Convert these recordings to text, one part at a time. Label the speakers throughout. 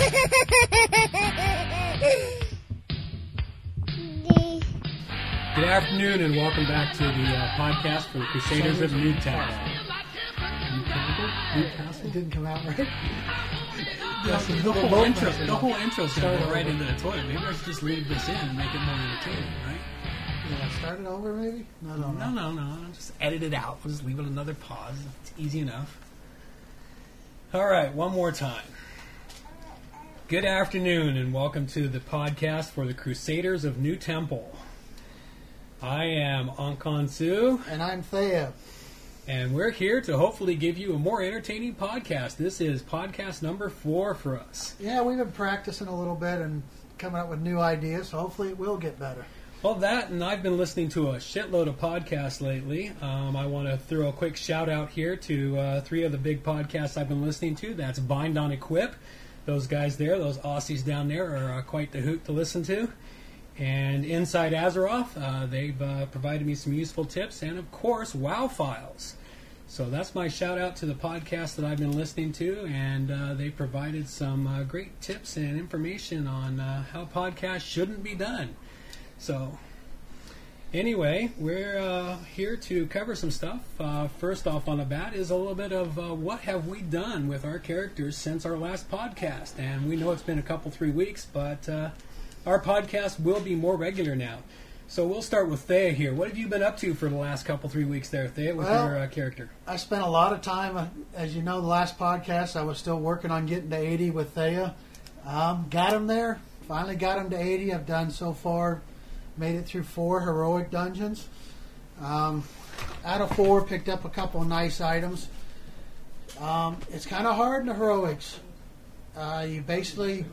Speaker 1: Good afternoon and welcome back to the uh, podcast for Crusaders of Newtown. Newcastle?
Speaker 2: It didn't come out right.
Speaker 1: Yes, the,
Speaker 2: the
Speaker 1: whole intro, the whole intro's going to
Speaker 2: Start
Speaker 1: right into the toilet. Maybe I should just leave this in and make it more entertaining, right?
Speaker 2: Yeah, start it over maybe? No, no,
Speaker 1: No, no, no. I'll just edit it out. We'll just leave it another pause. It's easy enough. All right, one more time. Good afternoon and welcome to the podcast for the Crusaders of NuTemple. I am Ahkonsu,
Speaker 2: And I'm Thea.
Speaker 1: and we're here to hopefully give you a more entertaining podcast. This is podcast number four for us.
Speaker 2: Yeah, we've been practicing a little bit and coming up with new ideas, so hopefully it will get better.
Speaker 1: Well, that, and I've been listening to a shitload of podcasts lately. Um, I want to throw a quick shout out here to uh, three of the big podcasts I've been listening to. That's Bind on Equip. Those guys there, those Aussies down there, are uh, quite the hoot to listen to. And Inside Azeroth, uh, they've uh, provided me some useful tips. And of course, Wow Files. So that's my shout out to the podcast that I've been listening to, and uh, they provided some uh, great tips and information on uh, how podcasts shouldn't be done. So, anyway, we're uh, here to cover some stuff. Uh, first off, on the bat, is a little bit of uh, what have we done with our characters since our last podcast. And we know it's been a couple, three weeks, but uh, our podcast will be more regular now. So we'll start with Thea here. What have you been up to for the last couple, three weeks there, Thea, with
Speaker 2: Well-
Speaker 1: your uh, character?
Speaker 2: I spent a lot of time, uh, as you know, the last podcast, I was still working on getting to 80 with Thea. Um, got him there. Finally got him to 80. I've done so far, made it through four heroic dungeons. Um, out of four, picked up a couple nice items. Um, it's kind of hard in the heroics. Uh, you basically,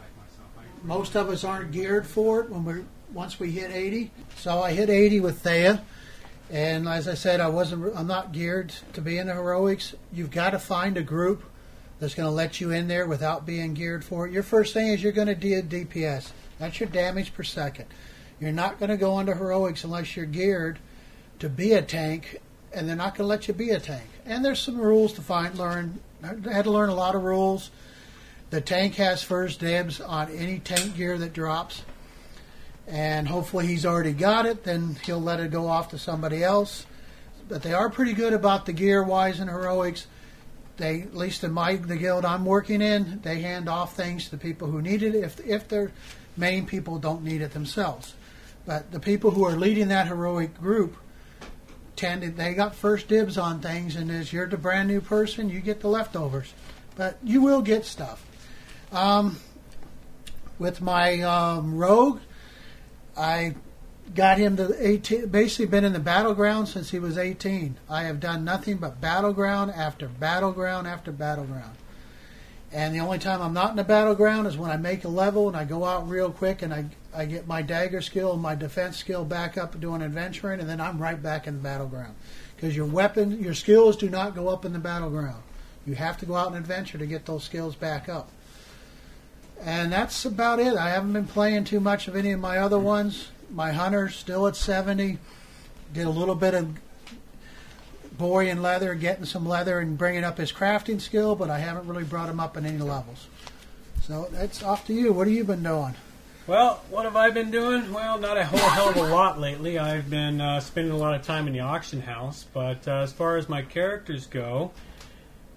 Speaker 2: most of us aren't geared for it when we're once we hit 80. So I hit 80 with Thea. And as I said, I wasn't. I'm not geared to be in the heroics. You've got to find a group that's going to let you in there without being geared for it. Your first thing is you're going to do DPS. That's your damage per second. You're not going to go into heroics unless you're geared to be a tank, and they're not going to let you be a tank. And there's some rules to find. Learn. I had to learn a lot of rules. The tank has first dibs on any tank gear that drops and hopefully he's already got it. Then he'll let it go off to somebody else. But they are pretty good about the gear wise in heroics. They, at least in my the guild I'm working in, they hand off things to the people who need it if if their main people don't need it themselves. But the people who are leading that heroic group tend to, they got first dibs on things, and as you're the brand new person, you get the leftovers. But you will get stuff. Um, with my um, rogue, I got him to 18, basically been in the battleground since he was 18. I have done nothing but battleground after battleground after battleground. And the only time I'm not in the battleground is when I make a level and I go out real quick and I, I get my dagger skill and my defense skill back up doing adventuring, and then I'm right back in the battleground. Because your weapon, your skills do not go up in the battleground. You have to go out and adventure to get those skills back up. And that's about it. I haven't been playing too much of any of my other ones. My hunter still at 70. Did a little bit of boy in leather, getting some leather and bringing up his crafting skill, but I haven't really brought him up in any levels. So that's off to you. What have you been doing?
Speaker 1: Well, what have I been doing? Well, not a whole hell of a lot lately. I've been uh, spending a lot of time in the auction house, but uh, as far as my characters go,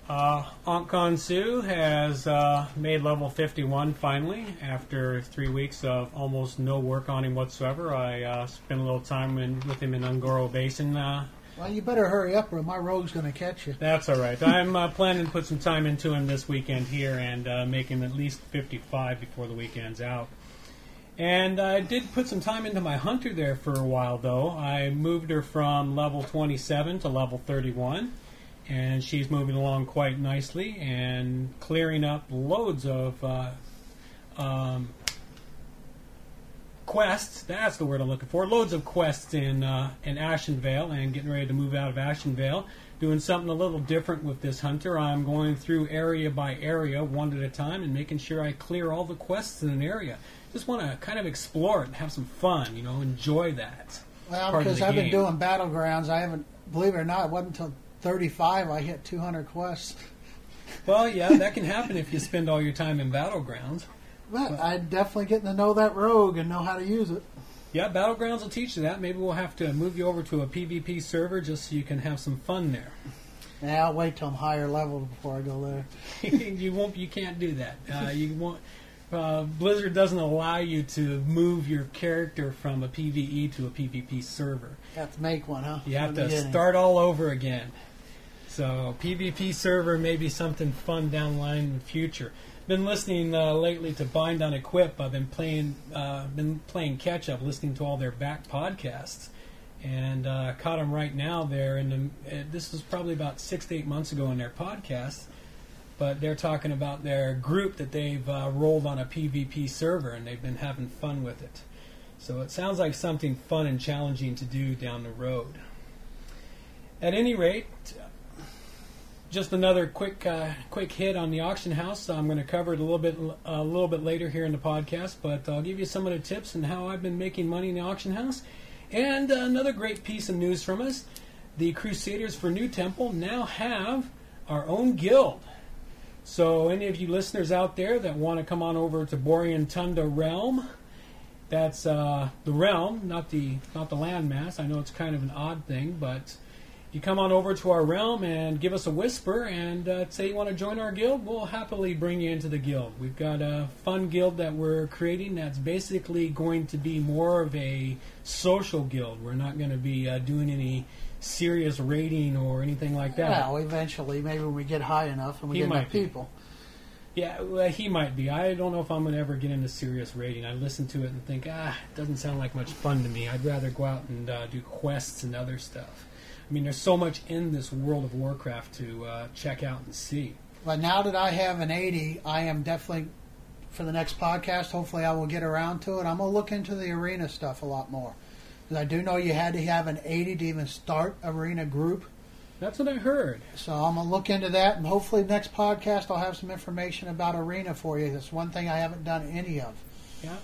Speaker 1: uh, Ahkonsu has uh, made level 51 finally after three weeks of almost no work on him whatsoever. I uh, spent a little time in, with him in Un'Goro Basin. Uh,
Speaker 2: Well, you better hurry up or my rogue's going to catch you.
Speaker 1: that's all right. I'm uh, planning to put some time into him this weekend here and uh, make him at least 55 before the weekend's out. And I did put some time into my hunter there for a while, though. I moved her from level 27 to level 31, and she's moving along quite nicely and clearing up loads of uh, um, quests. That's the word I'm looking for. Loads of quests in uh, in Ashenvale, and getting ready to move out of Ashenvale. Doing something a little different with this hunter. I'm going through area by area, one at a time, and making sure I clear all the quests in an area. Just want to kind of explore it and have some fun. You know, enjoy that.
Speaker 2: Well, because I've been doing battlegrounds, I haven't, believe it or not, it wasn't until 35 I hit 200 quests.
Speaker 1: Well, yeah, that can happen if you spend all your time in battlegrounds.
Speaker 2: But I'm definitely getting to know that rogue and know how to use it.
Speaker 1: Yeah, Battlegrounds will teach you that. Maybe we'll have to move you over to a PvP server just so you can have some fun there.
Speaker 2: Yeah, I'll wait till I'm higher level before I go there.
Speaker 1: you won't. You can't do that. Uh, you won't. Uh, Blizzard doesn't allow you to move your character from a PVE to a PvP server.
Speaker 2: You have to make one, huh?
Speaker 1: You have to
Speaker 2: beginning.
Speaker 1: start all over again. So PvP server may be something fun down the line in the future. Been listening uh, lately to Bind on Equip. I've been playing, uh, been playing catch up, listening to all their back podcasts, and uh, caught them right now. There, in the, uh, this was probably about six to eight months ago in their podcast, but they're talking about their group that they've uh, rolled on a PvP server, and they've been having fun with it. So it sounds like something fun and challenging to do down the road. At any rate, just another quick uh, quick hit on the auction house. I'm going to cover it a little bit a little bit later here in the podcast, but I'll give you some of the tips and how I've been making money in the auction house. And another great piece of news from us: the Crusaders for NuTemple now have our own guild. So, any of you listeners out there that want to come on over to Borean Tundra Realm, that's uh, the realm, not the not the landmass. I know it's kind of an odd thing, but you come on over to our realm and give us a whisper and uh, say you want to join our guild. We'll happily bring you into the guild. We've got a fun guild that we're creating that's basically going to be more of a social guild. We're not going to be uh, doing any serious rating or anything like that.
Speaker 2: Well, eventually, maybe when we get high enough and we
Speaker 1: He
Speaker 2: get enough
Speaker 1: be.
Speaker 2: people.
Speaker 1: Yeah, well, he might be. I don't know if I'm going to ever get into serious rating. I listen to it and think, ah, it doesn't sound like much fun to me. I'd rather go out and uh, do quests and other stuff. I mean, there's so much in this World of Warcraft to uh, check out and see.
Speaker 2: But now that I have an 80, I am definitely, for the next podcast, hopefully I will get around to it. I'm going to look into the arena stuff a lot more. Because I do know you had to have an 80 to even start arena group.
Speaker 1: That's what I heard.
Speaker 2: So I'm going to look into that. And hopefully next podcast I'll have some information about arena for you. That's one thing I haven't done any of.
Speaker 1: Yeah.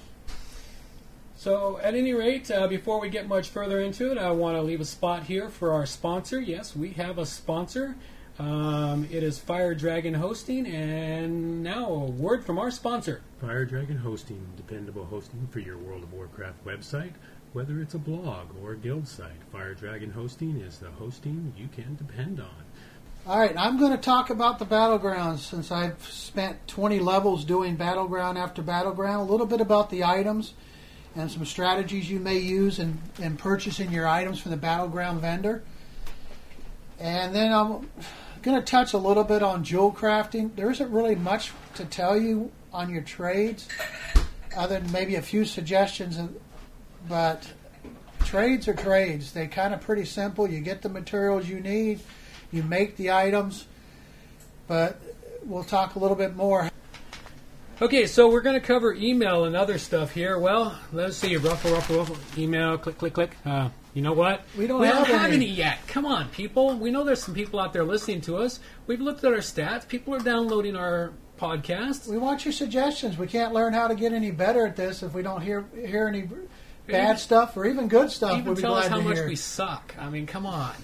Speaker 1: So, at any rate, uh, before we get much further into it, I want to leave a spot here for our sponsor. Yes, we have a sponsor. Um, it is Fire Dragon Hosting, and now a word from our sponsor.
Speaker 3: Fire Dragon Hosting, dependable hosting for your World of Warcraft website, whether it's a blog or a guild site. Fire Dragon Hosting is the hosting you can depend on.
Speaker 2: All right, I'm going to talk about the battlegrounds since I've spent 20 levels doing battleground after battleground. A little bit about the items and some strategies you may use in, in purchasing your items from the battleground vendor. And then I'm going to touch a little bit on jewel crafting. There isn't really much to tell you on your trades, other than maybe a few suggestions. But trades are trades. They kind of pretty simple. You get the materials you need, you make the items. But we'll talk a little bit more.
Speaker 1: Okay, so we're going to cover email and other stuff here. Well, let's see. Ruffle, ruffle, ruffle. Email, click, click, click. Uh, you know what?
Speaker 2: We don't
Speaker 1: we
Speaker 2: have
Speaker 1: don't have
Speaker 2: any.
Speaker 1: any yet. Come on, people. We know there's some people out there listening to us. We've looked at our stats. People are downloading our podcast.
Speaker 2: We want your suggestions. We can't learn how to get any better at this if we don't hear hear any bad stuff or even good stuff.
Speaker 1: Even
Speaker 2: we'll be
Speaker 1: tell us how much
Speaker 2: hear.
Speaker 1: we suck. I mean, come on.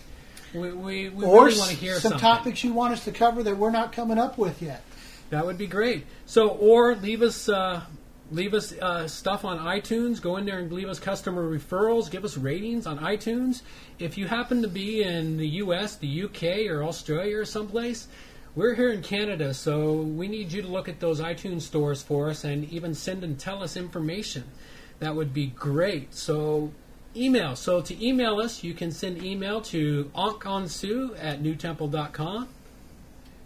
Speaker 1: We, we, we
Speaker 2: or
Speaker 1: really want to hear
Speaker 2: some
Speaker 1: something.
Speaker 2: topics you want us to cover that we're not coming up with yet.
Speaker 1: That would be great. So, or leave us uh, leave us uh, stuff on iTunes. Go in there and leave us customer referrals. Give us ratings on iTunes. If you happen to be in the U.S., the UK, or Australia or someplace, we're here in Canada, so we need you to look at those iTunes stores for us and even send and tell us information. That would be great. So. Email. So to email us, you can send email to Ahkonsu at nutemple.com.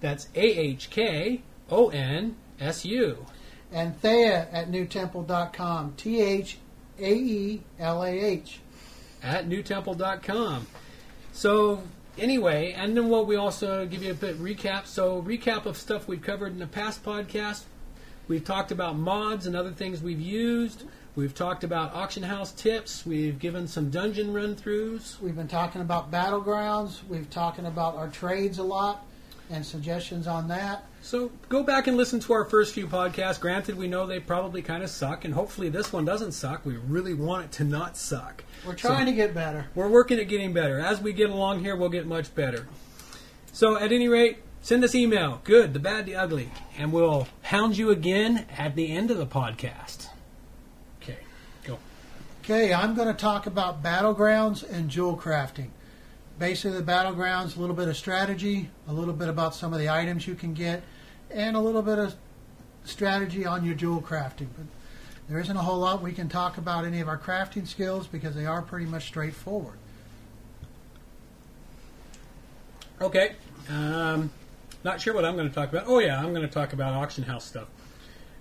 Speaker 1: That's A H K O N S U.
Speaker 2: And Thea at nutemple.com. T H A E L A H.
Speaker 1: at nutemple.com. So anyway, and then what we also give you a bit recap. So recap of stuff we've covered in the past podcast. We've talked about mods and other things we've used. We've talked about auction house tips. We've given some dungeon run throughs.
Speaker 2: We've been talking about battlegrounds. We've talking about our trades a lot and suggestions on that.
Speaker 1: So go back and listen to our first few podcasts. Granted, we know they probably kind of suck, and hopefully this one doesn't suck. We really want it to not suck.
Speaker 2: We're trying
Speaker 1: So-
Speaker 2: to get better.
Speaker 1: We're working at getting better. As we get along here, we'll get much better. So, at any rate, send us email. Good, the bad, the ugly, and we'll hound you again at the end of the podcast. Okay,
Speaker 2: I'm going to talk about battlegrounds and jewel crafting. Basically, the battlegrounds, a little bit of strategy, a little bit about some of the items you can get, and a little bit of strategy on your jewel crafting. But there isn't a whole lot we can talk about any of our crafting skills because they are pretty much straightforward.
Speaker 1: Okay. Um, not sure what I'm going to talk about. Oh yeah, I'm going to talk about auction house stuff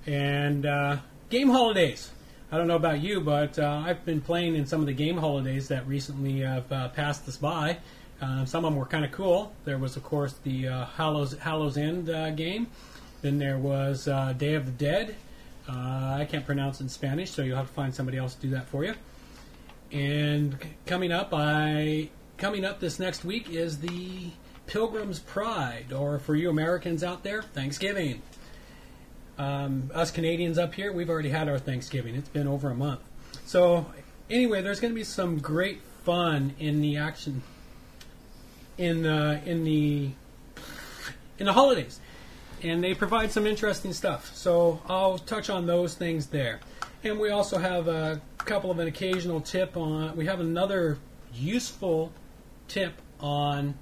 Speaker 1: and uh, game holidays. I don't know about you, but uh, I've been playing in some of the game holidays that recently have uh, passed us by. Uh, some of them were kind of cool. There was, of course, the uh, Hallows, Hallows End uh, game. Then there was uh, Day of the Dead. I can't pronounce it in Spanish, so you'll have to find somebody else to do that for you. And coming up, I coming up this next week is the Pilgrim's Pride, or for you Americans out there, Thanksgiving. Um, us Canadians up here, we've already had our Thanksgiving. It's been over a month. So anyway, there's going to be some great fun in the action in the in the in the holidays, and they provide some interesting stuff. So I'll touch on those things there, and we also have a couple of an occasional tip on. We have another useful tip on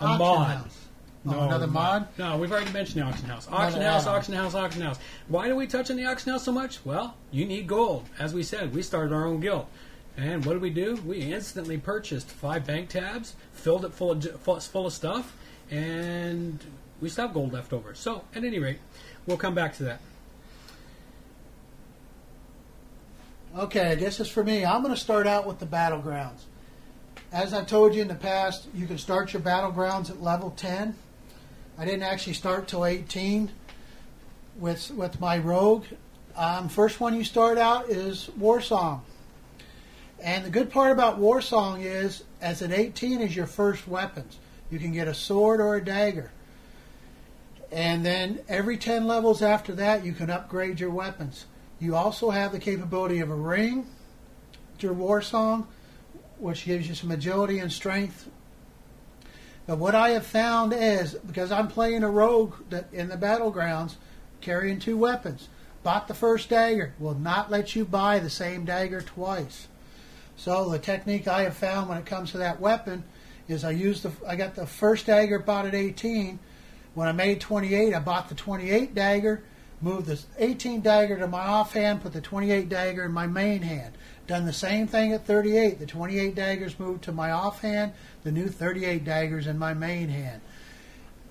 Speaker 1: a
Speaker 2: Auction
Speaker 1: mod.
Speaker 2: house. Oh, another mod?
Speaker 1: No, we've already mentioned the auction house. Auction
Speaker 2: Another
Speaker 1: house,
Speaker 2: add-on.
Speaker 1: auction house, auction house. Why do we touch on the auction house so much? Well, you need gold. As we said, we started our own guild. And what did we do? We instantly purchased five bank tabs, filled it full of, full of stuff, and we still have gold left over. So, at any rate, we'll come back to that.
Speaker 2: Okay, I guess it's for me. I'm going to start out with the battlegrounds. As I've told you in the past, you can start your battlegrounds at level 10. I didn't actually start till 18 with with my rogue. Um, first one you start out is Warsong. And the good part about Warsong is, as an 18 is your first weapons. You can get a sword or a dagger. And then every 10 levels after that, you can upgrade your weapons. You also have the capability of a ring, your Warsong, which gives you some agility and strength. But what I have found is, because I'm playing a rogue in the battlegrounds, carrying two weapons, bought the first dagger, will not let you buy the same dagger twice. So the technique I have found when it comes to that weapon is I use the I got the first dagger bought at 18. When I made 28, I bought the 28 dagger, moved the 18 dagger to my offhand, put the 28 dagger in my main hand. Done the same thing at 38. The 28 daggers moved to my offhand, the new 38 daggers in my main hand.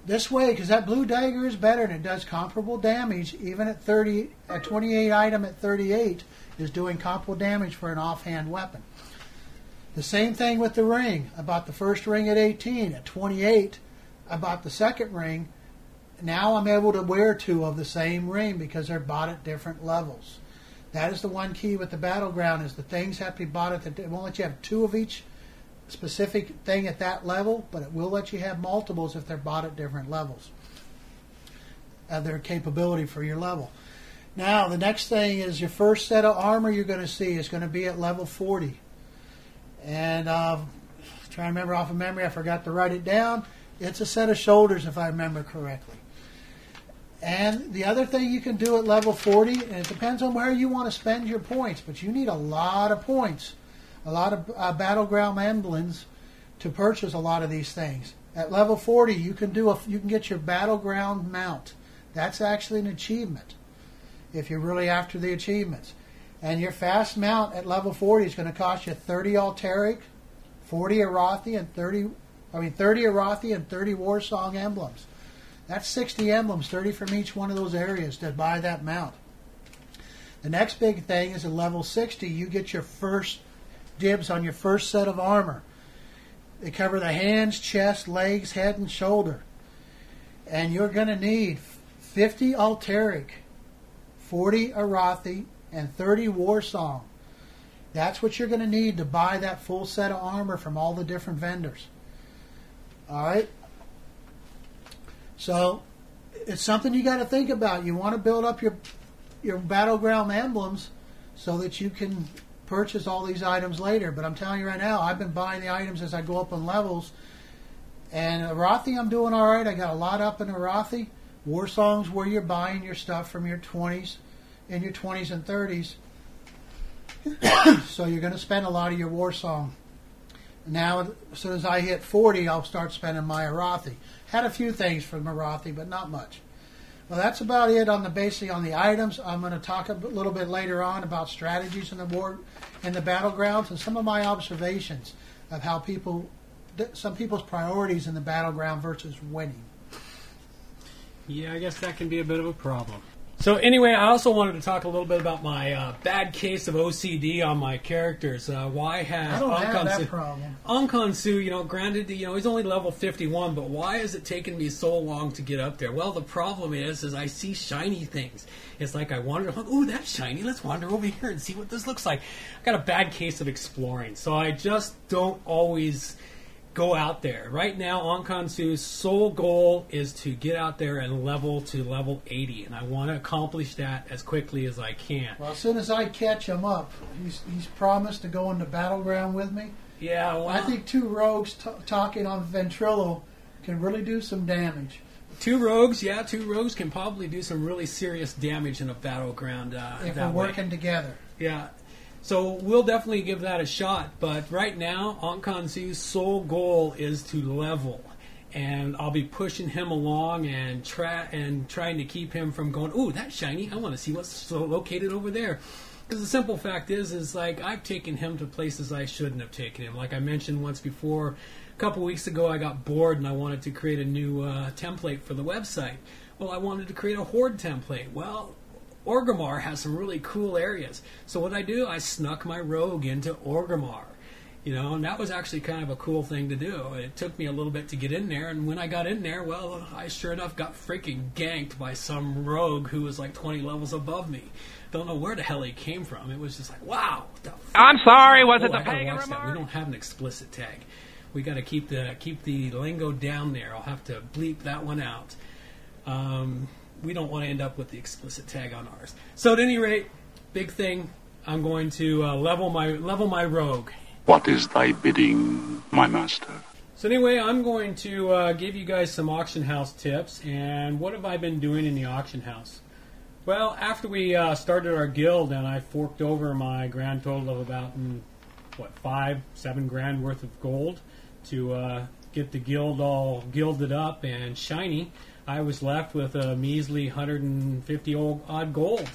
Speaker 2: This way, because that blue dagger is better and it does comparable damage, even at 30, a 28 item at 38 is doing comparable damage for an offhand weapon. The same thing with the ring. I bought the first ring at 18. At 28, I bought the second ring. Now I'm able to wear two of the same ring because they're bought at different levels. That is the one key with the battleground is the things have to be bought at the. It won't let you have two of each specific thing at that level, but it will let you have multiples if they're bought at different levels. Uh, their capability for your level. Now the next thing is your first set of armor you're going to see is going to be at level 40. And uh, trying to remember off of memory, I forgot to write it down. It's a set of shoulders, if I remember correctly. And the other thing you can do at level 40, and it depends on where you want to spend your points, but you need a lot of points, a lot of uh, battleground emblems to purchase a lot of these things. At level 40, you can do a, you can get your battleground mount. That's actually an achievement if you're really after the achievements. And your fast mount at level 40 is going to cost you 30 Alterac, 40 Arathi, and 30, I mean 30 Arathi and 30 Warsong emblems. That's 60 emblems, 30 from each one of those areas to buy that mount. The next big thing is at level 60, you get your first dibs on your first set of armor. They cover the hands, chest, legs, head, and shoulder. And you're going to need 50 Alterac, 40 Arathi, and 30 Warsong. That's what you're going to need to buy that full set of armor from all the different vendors. All right? So it's something you got to think about. You want to build up your your battleground emblems so that you can purchase all these items later. But I'm telling you right now, I've been buying the items as I go up in levels, And Arathi, I'm doing all right. I got a lot up in Arathi. War songs where you're buying your stuff from your 20s, in your 20s and 30s. so you're going to spend a lot of your Warsong. Now, as soon as I hit 40, I'll start spending my Arathi. Had a few things from Marathi, but not much. Well, that's about it on the basically on the items. I'm going to talk a little bit later on about strategies in the war, in the battlegrounds, and some of my observations of how people, some people's priorities in the battleground versus winning.
Speaker 1: Yeah, I guess that can be a bit of a problem. So anyway, I also wanted to talk a little bit about my uh, bad case of OCD on my characters. Uh, why has
Speaker 2: I don't have that
Speaker 1: Su-
Speaker 2: problem.
Speaker 1: Su, you know, granted, you know, he's only level 51, but why has it taken me so long to get up there? Well, the problem is, is I see shiny things. It's like I wander, like, ooh, that's shiny. Let's wander over here and see what this looks like. I got a bad case of exploring, so I just don't always go out there. Right now, Ahkonsu's sole goal is to get out there and level to level 80, and I want to accomplish that as quickly as I can.
Speaker 2: Well, as soon as I catch him up, he's, he's promised to go into battleground with me.
Speaker 1: Yeah, well,
Speaker 2: I think two rogues t- talking on Ventrilo can really do some damage.
Speaker 1: two rogues, yeah, two rogues can probably do some really serious damage in a battleground. Uh,
Speaker 2: if we're
Speaker 1: way.
Speaker 2: working together.
Speaker 1: Yeah. So we'll definitely give that a shot. But right now, Ahkonsu's sole goal is to level. And I'll be pushing him along and try and trying to keep him from going, ooh, that's shiny. I want to see what's so located over there. Because the simple fact is, is like I've taken him to places I shouldn't have taken him. Like I mentioned once before, a couple weeks ago, I got bored and I wanted to create a new uh, template for the website. Well, I wanted to create a horde template. Well, Orgrimmar has some really cool areas. So what I do, I snuck my rogue into Orgrimmar. You know, and that was actually kind of a cool thing to do. It took me a little bit to get in there, and when I got in there, well, I sure enough got freaking ganked by some rogue who was like 20 levels above me. Don't know where the hell he came from. It was just like, wow. what the f-
Speaker 4: I'm sorry, was
Speaker 1: Oh,
Speaker 4: it the pagan.
Speaker 1: We don't have an explicit tag. We got to keep the keep the lingo down there. I'll have to bleep that one out. Um, we don't want to end up with the explicit tag on ours. So at any rate, big thing. I'm going to uh, level my level my rogue.
Speaker 5: What is thy bidding, my master?
Speaker 1: So anyway, I'm going to uh, give you guys some auction house tips. And what have I been doing in the auction house? Well, after we uh, started our guild and I forked over my grand total of about mm, what five, seven grand worth of gold to uh, get the guild all gilded up and shiny, I was left with a measly 150 old, odd gold.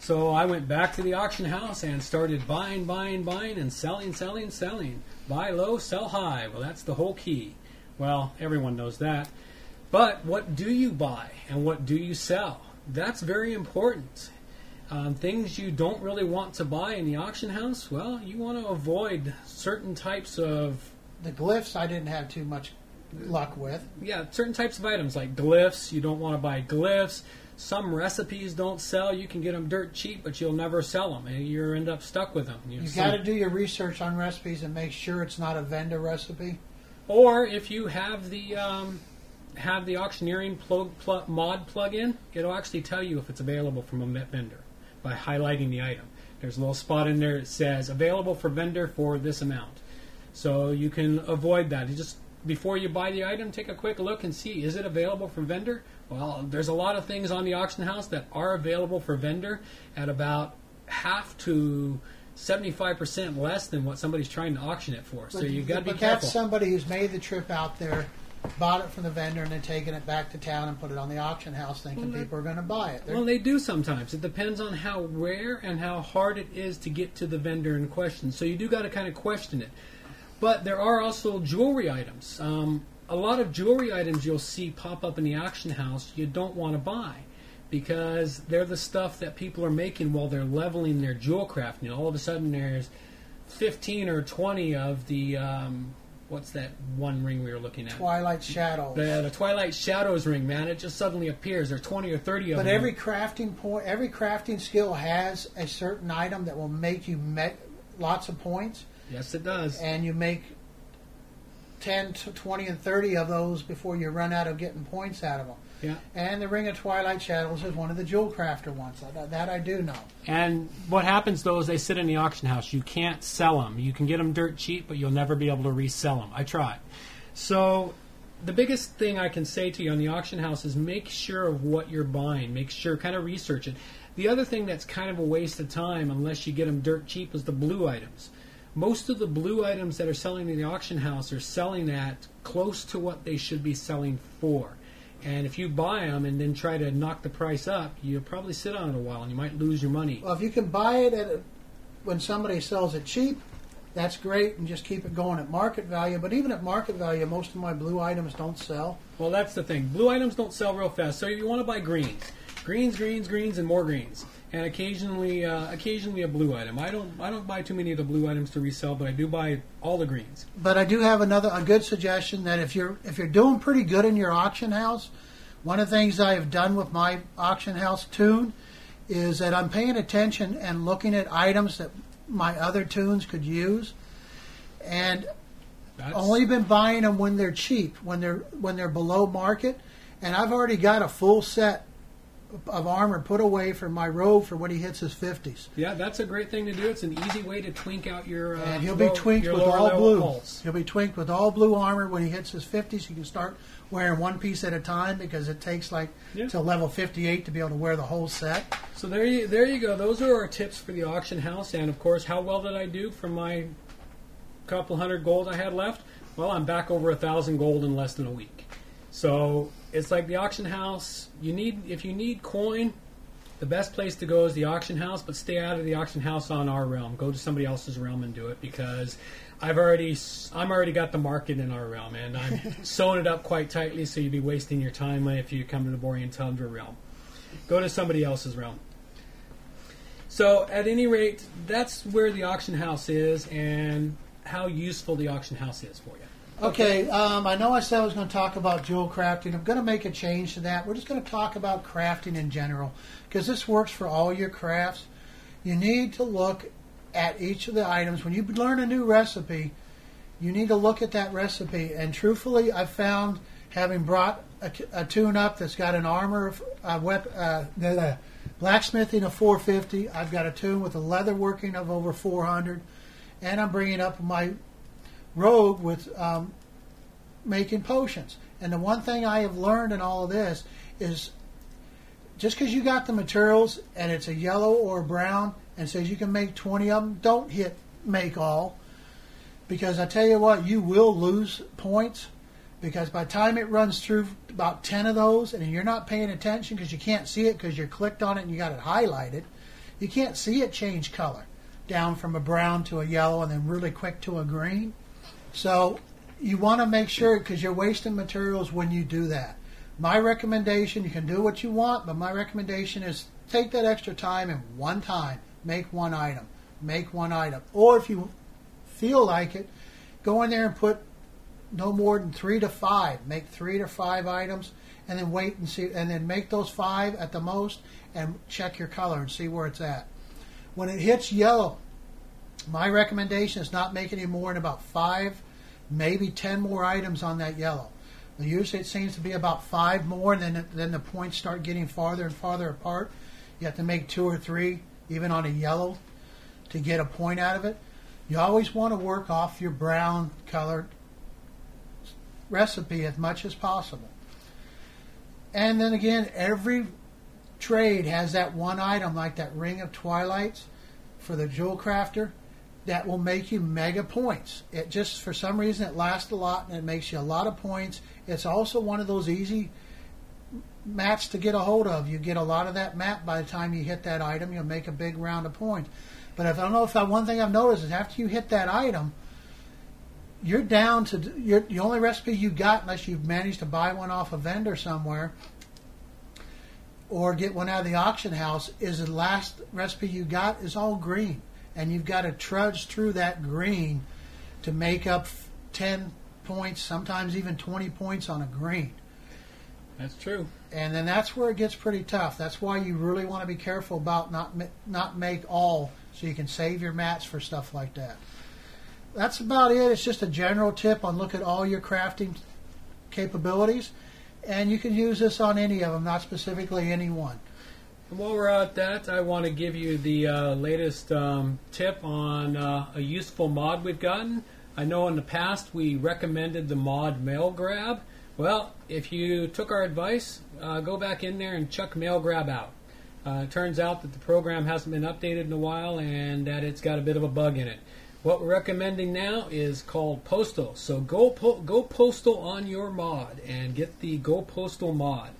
Speaker 1: So I went back to the auction house and started buying, buying, buying, and selling, selling, selling. Buy low, sell high. Well, that's the whole key. Well, everyone knows that. But what do you buy and what do you sell? That's very important. Um, things you don't really want to buy in the auction house, well, you want to avoid certain types of
Speaker 2: The glyphs I didn't have too much luck with.
Speaker 1: yeah, certain types of items like glyphs. You don't want to buy glyphs. Some recipes don't sell. You can get them dirt cheap, but you'll never sell them, and you end up stuck with them. You
Speaker 2: You
Speaker 1: some-
Speaker 2: got to do your research on recipes and make sure it's not a vendor recipe.
Speaker 1: Or if you have the um, have the auctioneering plug, pl- mod plug-in, it'll actually tell you if it's available from a vendor by highlighting the item. There's a little spot in there that says available for vendor for this amount, so you can avoid that. You just before you buy the item, take a quick look and see is it available for vendor. Well, there's a lot of things on the auction house that are available for vendor at about half to 75% less than what somebody's trying to auction it for. So you've got to be
Speaker 2: but
Speaker 1: careful.
Speaker 2: that's somebody who's made the trip out there, bought it from the vendor, and then taken it back to town and put it on the auction house, thinking
Speaker 1: Well, that-
Speaker 2: people are going to buy it. They're-
Speaker 1: Well, they do sometimes. It depends on how rare and how hard it is to get to the vendor in question. So you do got to kind of question it. But there are also jewelry items. Um, a lot of jewelry items you'll see pop up in the auction house you don't want to buy because they're the stuff that people are making while they're leveling their jewel craft. You know, all of a sudden there's 15 or 20 of the um, what's that one ring we were looking at?
Speaker 2: Twilight Shadows.
Speaker 1: The, the Twilight Shadows ring, man. It just suddenly appears. There are 20 or 30 of
Speaker 2: But
Speaker 1: them.
Speaker 2: But every crafting point, every crafting skill has a certain item that will make you me- lots of points,
Speaker 1: Yes, it does.
Speaker 2: and you make 10 to 20 and 30 of those before you run out of getting points out of them.
Speaker 1: Yeah.
Speaker 2: And the Ring of Twilight Shadows is one of the jewel crafter ones. That, that I do know.
Speaker 1: And what happens though is they sit in the auction house. You can't sell them. You can get them dirt cheap, but you'll never be able to resell them. I tried. So the biggest thing I can say to you on the auction house is make sure of what you're buying. Make sure, kind of research it. The other thing that's kind of a waste of time, unless you get them dirt cheap, is the blue items. Most of the blue items that are selling in the auction house are selling at close to what they should be selling for. And if you buy them and then try to knock the price up, you'll probably sit on it a while and you might lose your money.
Speaker 2: Well, if you can buy it at a, when somebody sells it cheap, that's great, and just keep it going at market value. But even at market value, most of my blue items don't sell.
Speaker 1: Well, that's the thing. Blue items don't sell real fast, so you want to buy greens, greens, greens, greens, and more greens, and occasionally, uh, occasionally a blue item. I don't, I don't buy too many of the blue items to resell, but I do buy all the greens.
Speaker 2: But I do have another a good suggestion that if you're if you're doing pretty good in your auction house, one of the things I have done with my auction house toon is that I'm paying attention and looking at items that my other toons could use, and
Speaker 1: That's,
Speaker 2: only been buying them when they're cheap, when they're when they're below market, and I've already got a full set of armor put away for my robe for when he hits his fifties.
Speaker 1: yeah, that's a great thing to do. It's an easy way to twink out your. Uh,
Speaker 2: And he'll be
Speaker 1: low-
Speaker 2: twinked with all blue.
Speaker 1: pulse.
Speaker 2: He'll be twinked with all blue armor when he hits his 50s. He can start wearing one piece at a time because it takes like
Speaker 1: Yeah.
Speaker 2: till level 58 to be able to wear the whole set.
Speaker 1: So there you there you go. Those are our tips for the auction house, and of course, how well did I do for my couple hundred gold I had left? Well, I'm back over a thousand gold in less than a week. So it's like the auction house. You need if you need coin, the best place to go is the auction house. But stay out of the auction house on our realm. Go to somebody else's realm and do it because I've already I'm already got the market in our realm, and I'm sewing it up quite tightly. So you'd be wasting your time if you come to the Borean Tundra realm. Go to somebody else's realm. So, at any rate, that's where the auction house is and how useful the auction house is for you.
Speaker 2: Okay, um, I know I said I was going to talk about jewel crafting. I'm going to make a change to that. We're just going to talk about crafting in general because this works for all your crafts. You need to look at each of the items. When you learn a new recipe, you need to look at that recipe. And truthfully, I found having brought a, a toon up that's got an armor, of- a wep, uh, blacksmithing of 450. I've got a toon with a leather working of over 400, and I'm bringing up my rogue with um, making potions. And the one thing I have learned in all of this is just because you got the materials and it's a yellow or a brown and says you can make 20 of them, don't hit make all. Because I tell you what, you will lose points because by the time it runs through about 10 of those and you're not paying attention because you can't see it because you're clicked on it and you got it highlighted, you can't see it change color down from a brown to a yellow and then really quick to a green. So you want to make sure because you're wasting materials when you do that. My recommendation, you can do what you want, but my recommendation is take that extra time and one time make one item. Make one item. Or if you feel like it, go in there and put no more than three to five. Make three to five items and then wait and see and then make those five at the most and check your color and see where it's at. When it hits yellow, my recommendation is not make any more than about five, maybe ten more items on that yellow. Usually it seems to be about five more, and then then the points start getting farther and farther apart. You have to make two or three, even on a yellow, to get a point out of it. You always want to work off your brown colored recipe as much as possible. And then again, every trade has that one item, like that Ring of Twilights for the Jewel Crafter, that will make you mega points. It just, for some reason, it lasts a lot and it makes you a lot of points. It's also one of those easy mats to get a hold of. You get a lot of that mat by the time you hit that item, you'll make a big round of points. But if I don't know if I, one thing I've noticed is after you hit that item, you're down to you're, the only recipe you got unless you've managed to buy one off a vendor somewhere or get one out of the auction house is the last recipe you got is all green and you've got to trudge through that green to make up 10 points sometimes even 20 points on a green.
Speaker 1: That's true.
Speaker 2: and then that's where it gets pretty tough. That's why you really want to be careful about not not make all so you can save your mats for stuff like that. That's about it. It's just a general tip on look at all your crafting capabilities. And you can use this on any of them not specifically any one
Speaker 1: While we're at that, I want to give you the uh, latest um, tip on uh, a useful mod we've gotten. I know in the past we recommended the mod Mail Grab. Well, if you took our advice, uh, go back in there and chuck mail grab out. Uh, it turns out that the program hasn't been updated in a while and that it's got a bit of a bug in it. What we're recommending now is called Postal. So go po- go Postal on your mod and get the Go Postal mod.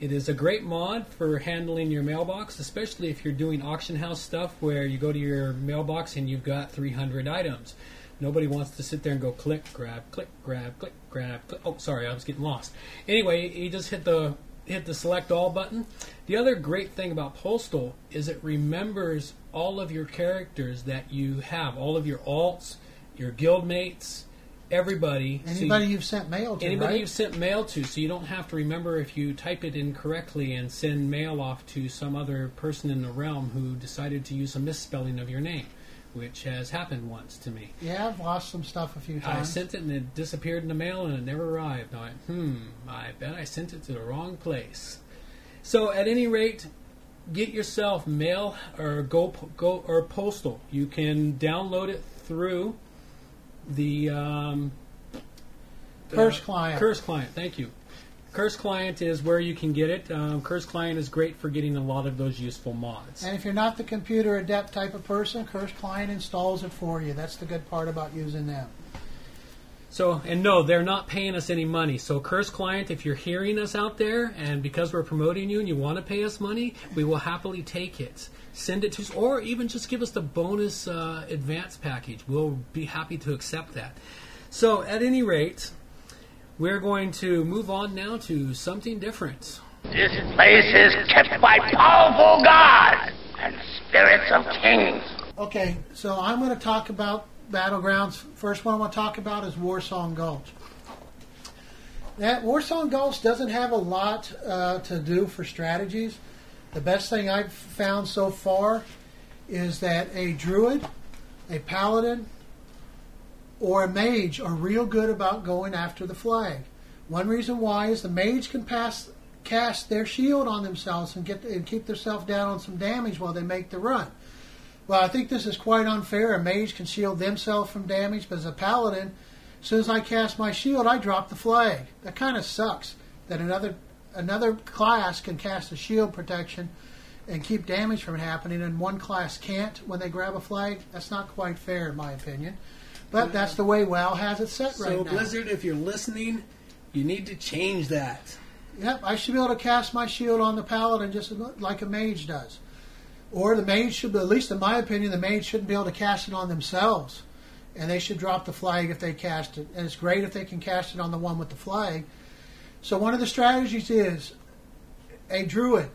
Speaker 1: It is a great mod for handling your mailbox, especially if you're doing auction house stuff where you go to your mailbox and you've got 300 items. Nobody wants to sit there and go click, grab, click, grab, click, grab. Click. Oh, sorry, I was getting lost. Anyway, you just hit the hit the select all button. The other great thing about Postal is it remembers all of your characters that you have, all of your alts, your guildmates, everybody. So you-
Speaker 2: Anybody you've sent mail to,
Speaker 1: Anybody
Speaker 2: right?
Speaker 1: you've sent mail to, so you don't have to remember if you type it incorrectly and send mail off to some other person in the realm who decided to use a misspelling of your name, which has happened once to me.
Speaker 2: Yeah, I've lost some stuff a few times.
Speaker 1: I sent it and it disappeared in the mail and it never arrived. I went, hmm, I bet I sent it to the wrong place. So at any rate, get yourself mail or go go or postal. You can download it through the um,
Speaker 2: Curse client.
Speaker 1: Curse client. Thank you. Curse client is where you can get it. Um, Curse client is great for getting a lot of those useful mods.
Speaker 2: And if you're not the computer adept type of person, Curse Client installs it for you. That's the good part about using them.
Speaker 1: So, and no, they're not paying us any money. So, Curse Client, if you're hearing us out there, and because we're promoting you and you want to pay us money, we will happily take it. Send it to us, or even just give us the bonus uh, advance package. We'll be happy to accept that. So, at any rate, we're going to move on now to something different.
Speaker 4: This place is kept by powerful gods and spirits of kings.
Speaker 2: Okay, so I'm going to talk about battlegrounds. First one I want to talk about is Warsong Gulch. That Warsong Gulch doesn't have a lot uh, to do for strategies. The best thing I've found so far is that a druid, a paladin, or a mage are real good about going after the flag. One reason why is the mage can pass cast their shield on themselves and get and keep themselves down on some damage while they make the run. Well, I think this is quite unfair. A mage can shield themselves from damage, but as a paladin, as soon as I cast my shield, I drop the flag. That kind of sucks. That another another class can cast a shield protection and keep damage from happening, and one class can't when they grab a flag. That's not quite fair, in my opinion. But that's uh, the way WoW has it set right now.
Speaker 1: So Blizzard, if you're listening, you need to change that.
Speaker 2: Yep, I should be able to cast my shield on the paladin just like a mage does. Or the mage should, at least in my opinion, the mage shouldn't be able to cast it on themselves. And they should drop the flag if they cast it. And it's great if they can cast it on the one with the flag. So one of the strategies is a druid,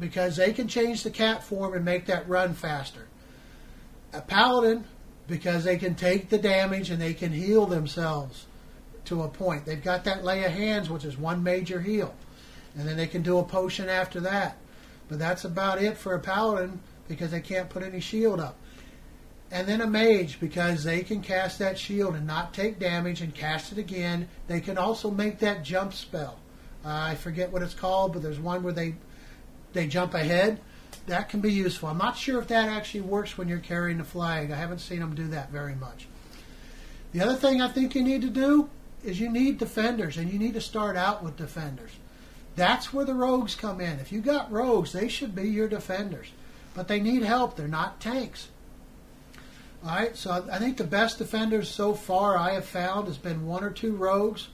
Speaker 2: because they can change the cat form and make that run faster. A paladin, because they can take the damage and they can heal themselves to a point. They've got that lay of hands, which is one major heal, and then they can do a potion after that. But that's about it for a paladin because they can't put any shield up. And then a mage because they can cast that shield and not take damage and cast it again. They can also make that jump spell. Uh, I forget what it's called, but there's one where they they jump ahead. That can be useful. I'm not sure if that actually works when you're carrying the flag. I haven't seen them do that very much. The other thing I think you need to do is you need defenders, and you need to start out with defenders. That's where the rogues come in. If you got rogues, they should be your defenders, but they need help. They're not tanks. All right, so I think the best defenders so far I have found has been one or two rogues,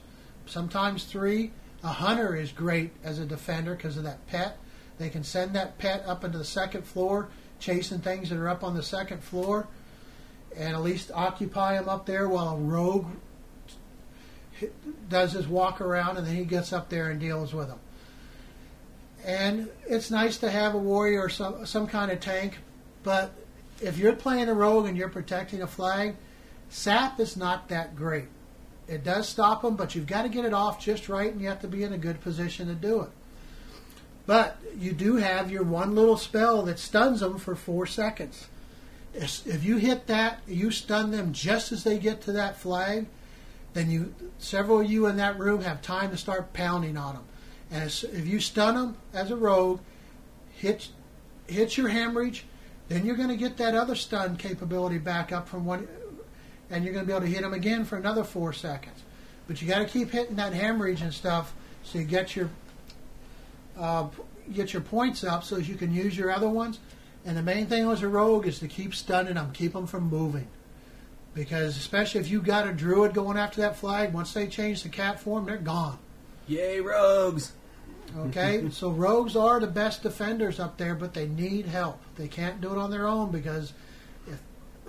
Speaker 2: sometimes three. A hunter is great as a defender because of that pet. They can send that pet up into the second floor, chasing things that are up on the second floor, and at least occupy them up there while a rogue does his walk around and then he gets up there and deals with them. And it's nice to have a warrior or some some kind of tank, but if you're playing a rogue and you're protecting a flag, sap is not that great. It does stop them, but you've got to get it off just right, and you have to be in a good position to do it. But you do have your one little spell that stuns them for four seconds. If you hit that, you stun them just as they get to that flag then you several of you in that room have time to start pounding on them. And if you stun them as a rogue, hit hit your hemorrhage, then you're going to get that other stun capability back up from one, and you're going to be able to hit them again for another four seconds. But you got to keep hitting that hemorrhage and stuff so you get your uh, get your points up so you can use your other ones. And the main thing with a rogue is to keep stunning them, keep them from moving. Because especially if you got a druid going after that flag, once they change the cat form, they're gone.
Speaker 1: Yay, rogues!
Speaker 2: Okay, so rogues are the best defenders up there, but they need help. They can't do it on their own because if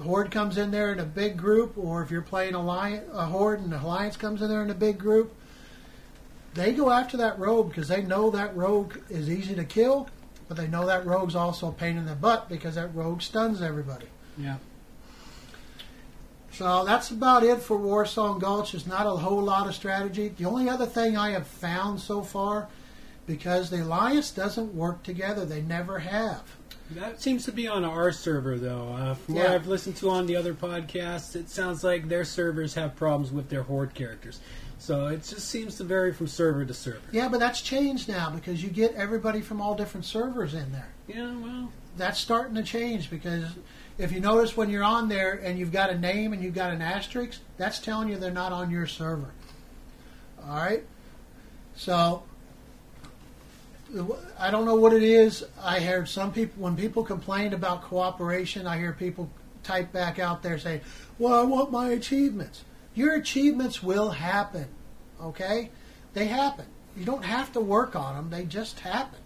Speaker 2: horde comes in there in a big group, or if you're playing alliance, a horde and the alliance comes in there in a big group, they go after that rogue because they know that rogue is easy to kill, but they know that rogue's also a pain in the butt because that rogue stuns everybody.
Speaker 1: Yeah.
Speaker 2: So that's about it for Warsong Gulch. There's not a whole lot of strategy. The only other thing I have found so far, because the alliance doesn't work together, they never have.
Speaker 1: That seems to be on our server, though. Uh, from what I've listened to on the other podcasts, it sounds like their servers have problems with their horde characters. So it just seems to vary from server to server.
Speaker 2: Yeah, but that's changed now because you get everybody from all different servers in there.
Speaker 1: Yeah, well,
Speaker 2: That's starting to change because if you notice when you're on there and you've got a name and you've got an asterisk, that's telling you they're not on your server. All right? So I don't know what it is. I heard some people when people complained about cooperation, I hear people type back out there saying, "Well, I want my achievements." Your achievements will happen. Okay? They happen. You don't have to work on them. They just happen.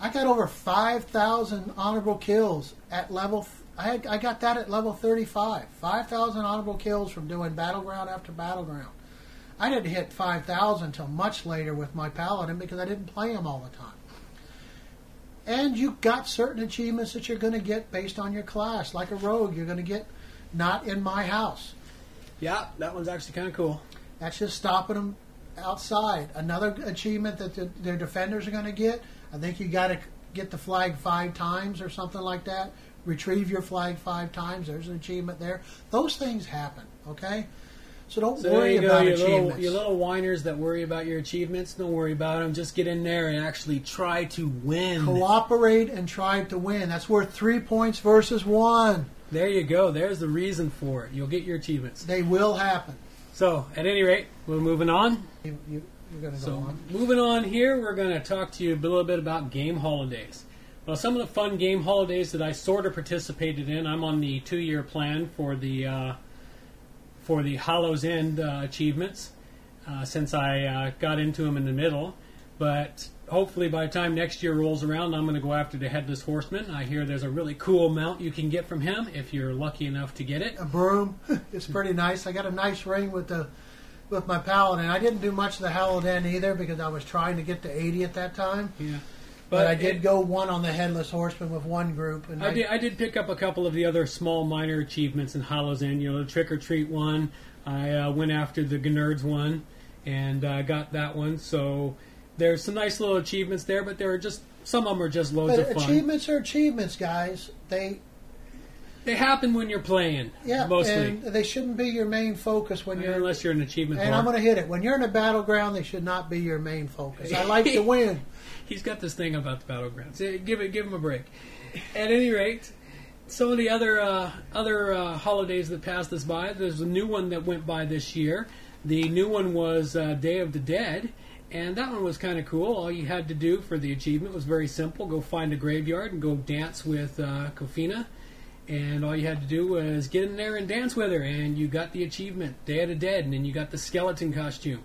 Speaker 2: I got over 5,000 honorable kills at level. I, had, I got that at level 35. 5,000 honorable kills from doing battleground after battleground. I didn't hit 5,000 until much later with my paladin because I didn't play him all the time. And you've got certain achievements that you're going to get based on your class. Like a rogue, you're going to get not in my house.
Speaker 1: yeah, that one's actually kind of cool.
Speaker 2: That's just stopping them outside. Another achievement that the, their defenders are going to get, I think you got to get the flag five times or something like that. Retrieve your flag five times. There's an achievement there. Those things happen, okay? So don't
Speaker 1: So
Speaker 2: worry
Speaker 1: you
Speaker 2: about
Speaker 1: you little,
Speaker 2: achievements.
Speaker 1: you little whiners that worry about your achievements. Don't worry about them. Just get in there and actually try to win.
Speaker 2: Cooperate and try to win. That's worth three points versus one.
Speaker 1: There you go. There's the reason for it. You'll get your achievements.
Speaker 2: They will happen.
Speaker 1: So, at any rate, we're moving on.
Speaker 2: You, you, you're going to go
Speaker 1: So,
Speaker 2: on.
Speaker 1: moving on here, we're going to talk to you a little bit about game holidays. Well, some of the fun game holidays that I sort of participated in. I'm on the two-year plan for the uh, for the Hallow's End uh, achievements uh, since I uh, got into them in the middle. But hopefully, by the time next year rolls around, I'm going to go after the Headless Horseman. I hear there's a really cool mount you can get from him if you're lucky enough to get it.
Speaker 2: a broom. it's pretty nice. I got a nice ring with the with my paladin. I didn't do much of the Haladan either because I was trying to get to 80 at that time.
Speaker 1: Yeah.
Speaker 2: But, I did
Speaker 1: it-
Speaker 2: go one on the headless horseman with one group, and
Speaker 1: I did, I did pick up a couple of the other small minor achievements in Hallow's End. You know, the Trick or Treat one. I uh, went after the Gnerds one and uh, got that one. So there's some nice little achievements there, but there are just some of them are just loads
Speaker 2: But
Speaker 1: of fun.
Speaker 2: achievements are achievements, guys. They
Speaker 1: They happen when you're playing,
Speaker 2: yeah,
Speaker 1: mostly,
Speaker 2: and they shouldn't be your main focus when you're.
Speaker 1: unless you're an achievement.
Speaker 2: and I'm going to hit it. When you're in a battleground, they should not be your main focus. I like to win.
Speaker 1: He's got this thing about the battlegrounds. Give it, give him a break. At any rate, some of the other uh, other uh, holidays that passed us by. There's a new one that went by this year. The new one was uh, Day of the Dead, and that one was kind of cool. All you had to do for the achievement was very simple: go find a graveyard and go dance with uh, Kofina. And all you had to do was get in there and dance with her, and you got the achievement, Day of the Dead, and then you got the skeleton costume.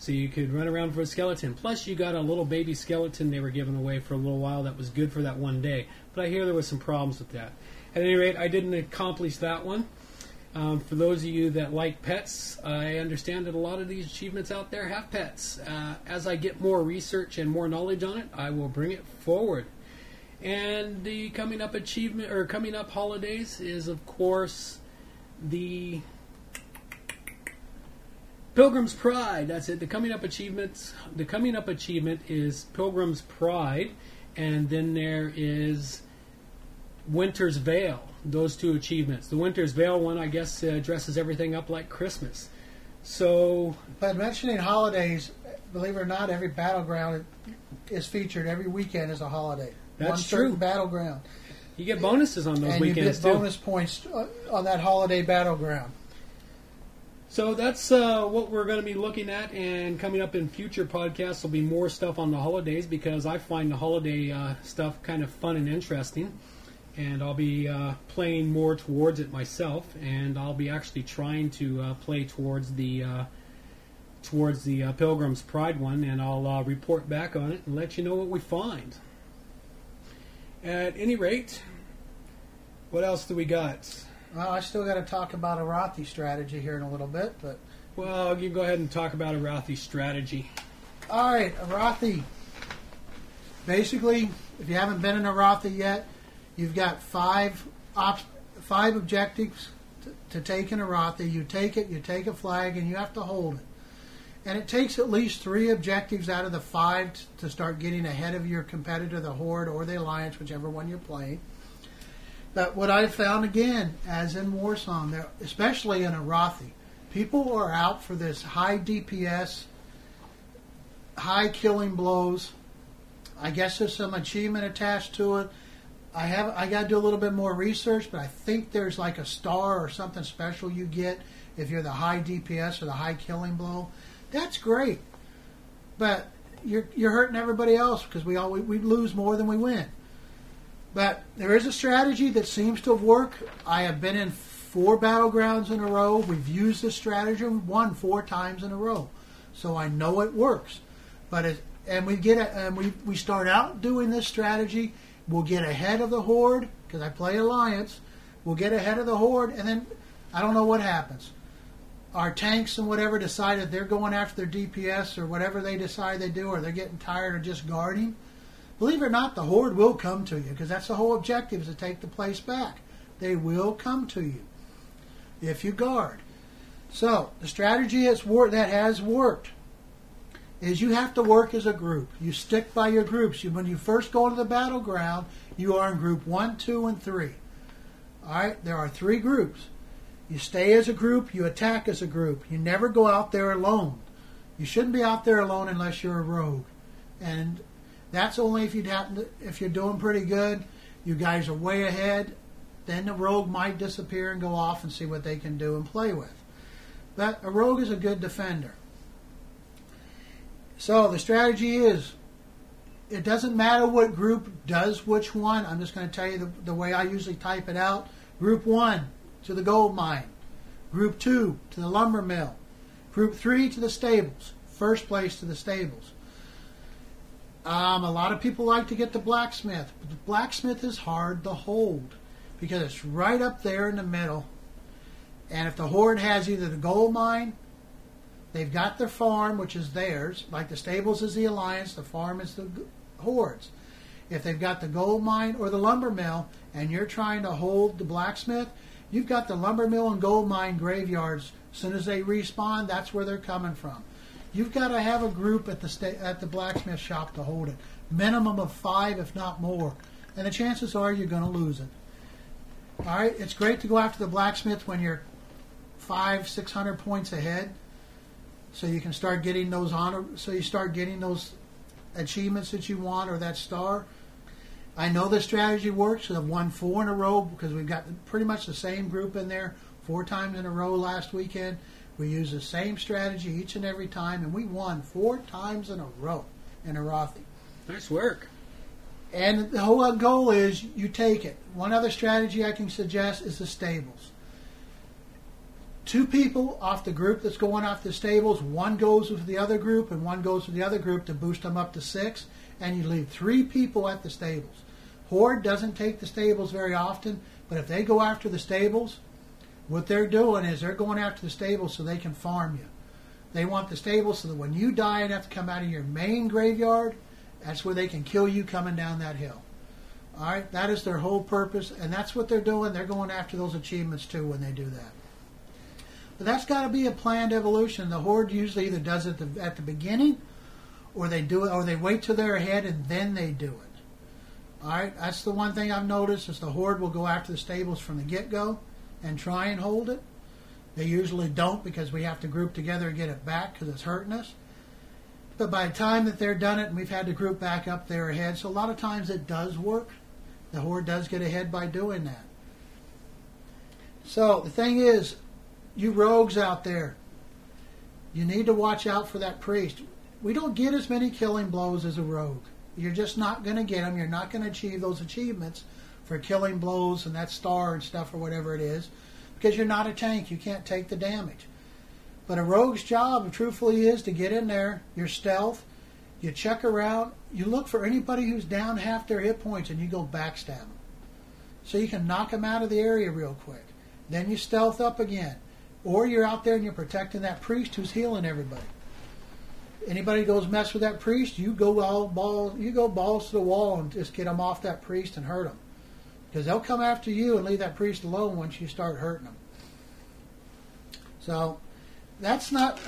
Speaker 1: So you could run around for a skeleton. Plus, you got a little baby skeleton they were giving away for a little while that was good for that one day. But I hear there was some problems with that. At any rate, I didn't accomplish that one. Um, for those of you that like pets, I understand that a lot of these achievements out there have pets. Uh, as I get more research and more knowledge on it, I will bring it forward. And the coming up achievement or coming up holidays is, of course, the Pilgrim's Pride. That's it. The coming up achievements. The coming up achievement is Pilgrim's Pride, and then there is Winter's Veil. Those two achievements. The Winter's Veil one, I guess, uh, dresses everything up like Christmas. So
Speaker 2: But mentioning holidays, believe it or not, every battleground is featured. Every weekend is a holiday.
Speaker 1: That's
Speaker 2: One
Speaker 1: true.
Speaker 2: battleground.
Speaker 1: you get bonuses on those
Speaker 2: and
Speaker 1: weekends
Speaker 2: you get
Speaker 1: too.
Speaker 2: bonus points uh, on that holiday battleground.
Speaker 1: So that's uh, what we're going to be looking at, and coming up in future podcasts will be more stuff on the holidays because I find the holiday uh, stuff kind of fun and interesting. And I'll be uh, playing more towards it myself, and I'll be actually trying to uh, play towards the uh, towards the uh, Pilgrim's Pride one, and I'll report back on it and let you know what we find. At any rate, what else do we got?
Speaker 2: Well, I still got to talk about a Arathi strategy here in a little bit, but
Speaker 1: Well, you go ahead and talk about a Arathi strategy.
Speaker 2: all right, a Arathi. Basically, if you haven't been in a Arathi yet, you've got five op- five objectives to, to take in a Arathi. You take it, you take a flag, and you have to hold it. And it takes at least three objectives out of the five t- to start getting ahead of your competitor, the Horde or the Alliance, whichever one you're playing. But what I found again, as in there, especially in Arathi, people are out for this high DPS, high killing blows. I guess there's some achievement attached to it. I have I got to do a little bit more research, but I think there's like a star or something special you get if you're the high DPS or the high killing blow. That's great, but you're you're hurting everybody else because we all we, we lose more than we win. But there is a strategy that seems to worked. I have been in four battlegrounds in a row. We've used this strategy won four times in a row, so I know it works. But it, and we get a, and we we start out doing this strategy. We'll get ahead of the horde because I play alliance. We'll get ahead of the horde, and then I don't know what happens. Our tanks and whatever decide that they're going after their DPS or whatever they decide they do, or they're getting tired of just guarding believe it or not, the horde will come to you because that's the whole objective is to take the place back. They will come to you if you guard. So the strategy wor- that has worked is you have to work as a group. You stick by your groups. You, when you first go into the battleground, you are in group one, two, and three. All right, there are three groups. You stay as a group. You attack as a group. You never go out there alone. You shouldn't be out there alone unless you're a rogue, and that's only if you happen if you're doing pretty good. You guys are way ahead. Then the rogue might disappear and go off and see what they can do and play with. But a rogue is a good defender. So the strategy is it doesn't matter what group does which one. I'm just going to tell you the, the way I usually type it out. Group 1 to the gold mine. Group 2 to the lumber mill. Group 3 to the stables. First place to the stables. Um, a lot of people like to get the blacksmith, but the blacksmith is hard to hold because it's right up there in the middle. And if the horde has either the gold mine, they've got their farm, which is theirs, like the stables is the alliance, the farm is the hordes. If they've got the gold mine or the lumber mill, and you're trying to hold the blacksmith, you've got the lumber mill and gold mine graveyards. As soon as they respawn, that's where they're coming from. You've got to have a group at the sta- at the blacksmith shop to hold it, minimum of five, if not more, and the chances are you're going to lose it. All right, it's great to go after the blacksmith when you're five, six hundred points ahead, so you can start getting those honor. So you start getting those achievements that you want or that star. I know the strategy works. I've won four in a row because we've got pretty much the same group in there four times in a row last weekend. We used the same strategy each and every time, and we won four times in a row in Arathi.
Speaker 1: Nice work.
Speaker 2: And the whole goal is you take it. One other strategy I can suggest is the stables. Two people off the group that's going off the stables, one goes with the other group and one goes with the other group to boost them up to six, and you leave three people at the stables. Horde doesn't take the stables very often, but if they go after the stables, what they're doing is they're going after the stables so they can farm you. They want the stables so that when you die and have to come out of your main graveyard, that's where they can kill you coming down that hill. All right, that is their whole purpose, and that's what they're doing. They're going after those achievements too when they do that. But that's got to be a planned evolution. The horde usually either does it the, at the beginning, or they do it, or they wait till they're ahead and then they do it. All right, that's the one thing I've noticed is the horde will go after the stables from the get-go and try and hold it. They usually don't because we have to group together and get it back because it's hurting us. But by the time that they're done it and we've had to group back up, they're ahead. So a lot of times it does work. The horde does get ahead by doing that. So the thing is, you rogues out there, you need to watch out for that priest. We don't get as many killing blows as a rogue. You're just not going to get them. You're not going to achieve those achievements for killing blows and that star and stuff or whatever it is because you're not a tank. You can't take the damage. But a rogue's job, truthfully, is to get in there, your stealth, you check around, you look for anybody who's down half their hit points, and you go backstab them. So you can knock them out of the area real quick. Then you stealth up again. Or you're out there and you're protecting that priest who's healing everybody. Anybody goes mess with that priest, you go all ball, you go balls to the wall and just get them off that priest and hurt them, because they'll come after you and leave that priest alone once you start hurting them. So that's not.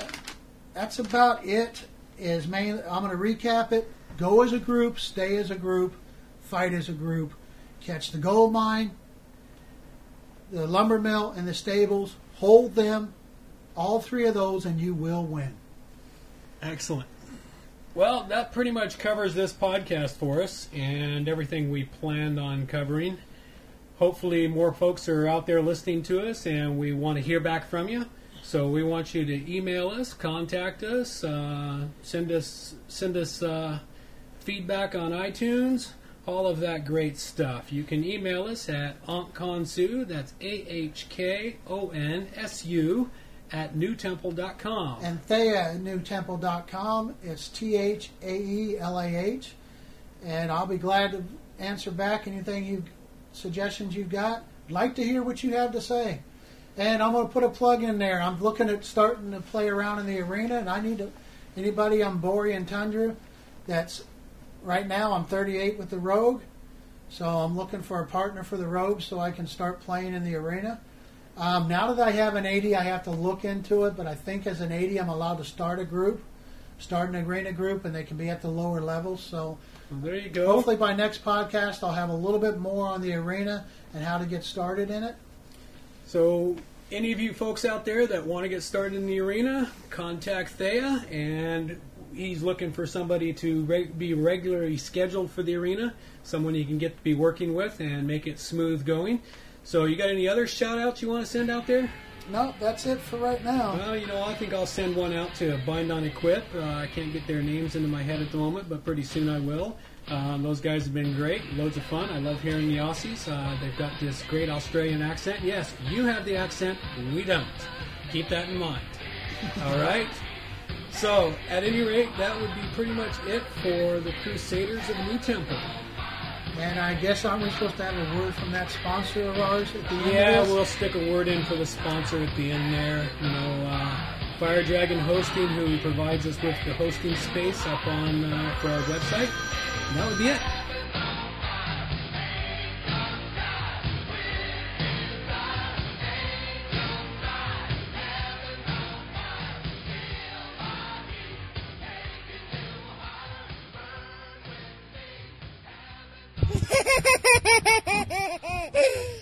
Speaker 2: That's about it. Is main. I'm going to recap it. Go as a group, stay as a group, fight as a group, catch the gold mine, the lumber mill, and the stables. Hold them, all three of those, and you will win.
Speaker 1: Excellent. Well, that pretty much covers this podcast for us and everything we planned on covering. Hopefully, more folks are out there listening to us, and we want to hear back from you. So we want you to email us, contact us, uh, send us send us uh, feedback on iTunes, all of that great stuff. You can email us at ahkonsu, that's A H K O N S U, at nutemple.com.
Speaker 2: And Thaelah at nutemple.com. It's T H A E L A H. And I'll be glad to answer back anything you suggestions you've got. Like to hear what you have to say. And I'm going to put a plug in there. I'm looking at starting to play around in the arena, and I need to, anybody on Borean Tundra that's right now I'm 38 with the Rogue, so I'm looking for a partner for the Rogue so I can start playing in the arena. Um, now that I have an 80, I have to look into it, but I think as an 80, I'm allowed to start a group, start an arena group, and they can be at the lower levels. So
Speaker 1: there you go.
Speaker 2: hopefully by next podcast, I'll have a little bit more on the arena and how to get started in it.
Speaker 1: So, any of you folks out there that want to get started in the arena, contact Thaelah, and he's looking for somebody to re- be regularly scheduled for the arena, someone he can get to be working with and make it smooth going. So, you got any other shout outs you want to send out there?
Speaker 2: No, that's it for right now.
Speaker 1: Well, you know, I think I'll send one out to Bind on Equip. Uh, I can't get their names into my head at the moment, but pretty soon I will. Um, those guys have been great, loads of fun. I love hearing the Aussies. Uh, they've got this great Australian accent. Yes, you have the accent, we don't. Keep that in mind. All right? So, at any rate, that would be pretty much it for the Crusaders of NuTemple.
Speaker 2: And I guess aren't we supposed to have a word from that sponsor of ours at the end
Speaker 1: Yeah, we'll stick a word in for the sponsor at the end there. You know, uh, Fire Dragon Hosting, who provides us with the hosting space up on uh, for our website. And that would be it. Ha ha ha ha ha!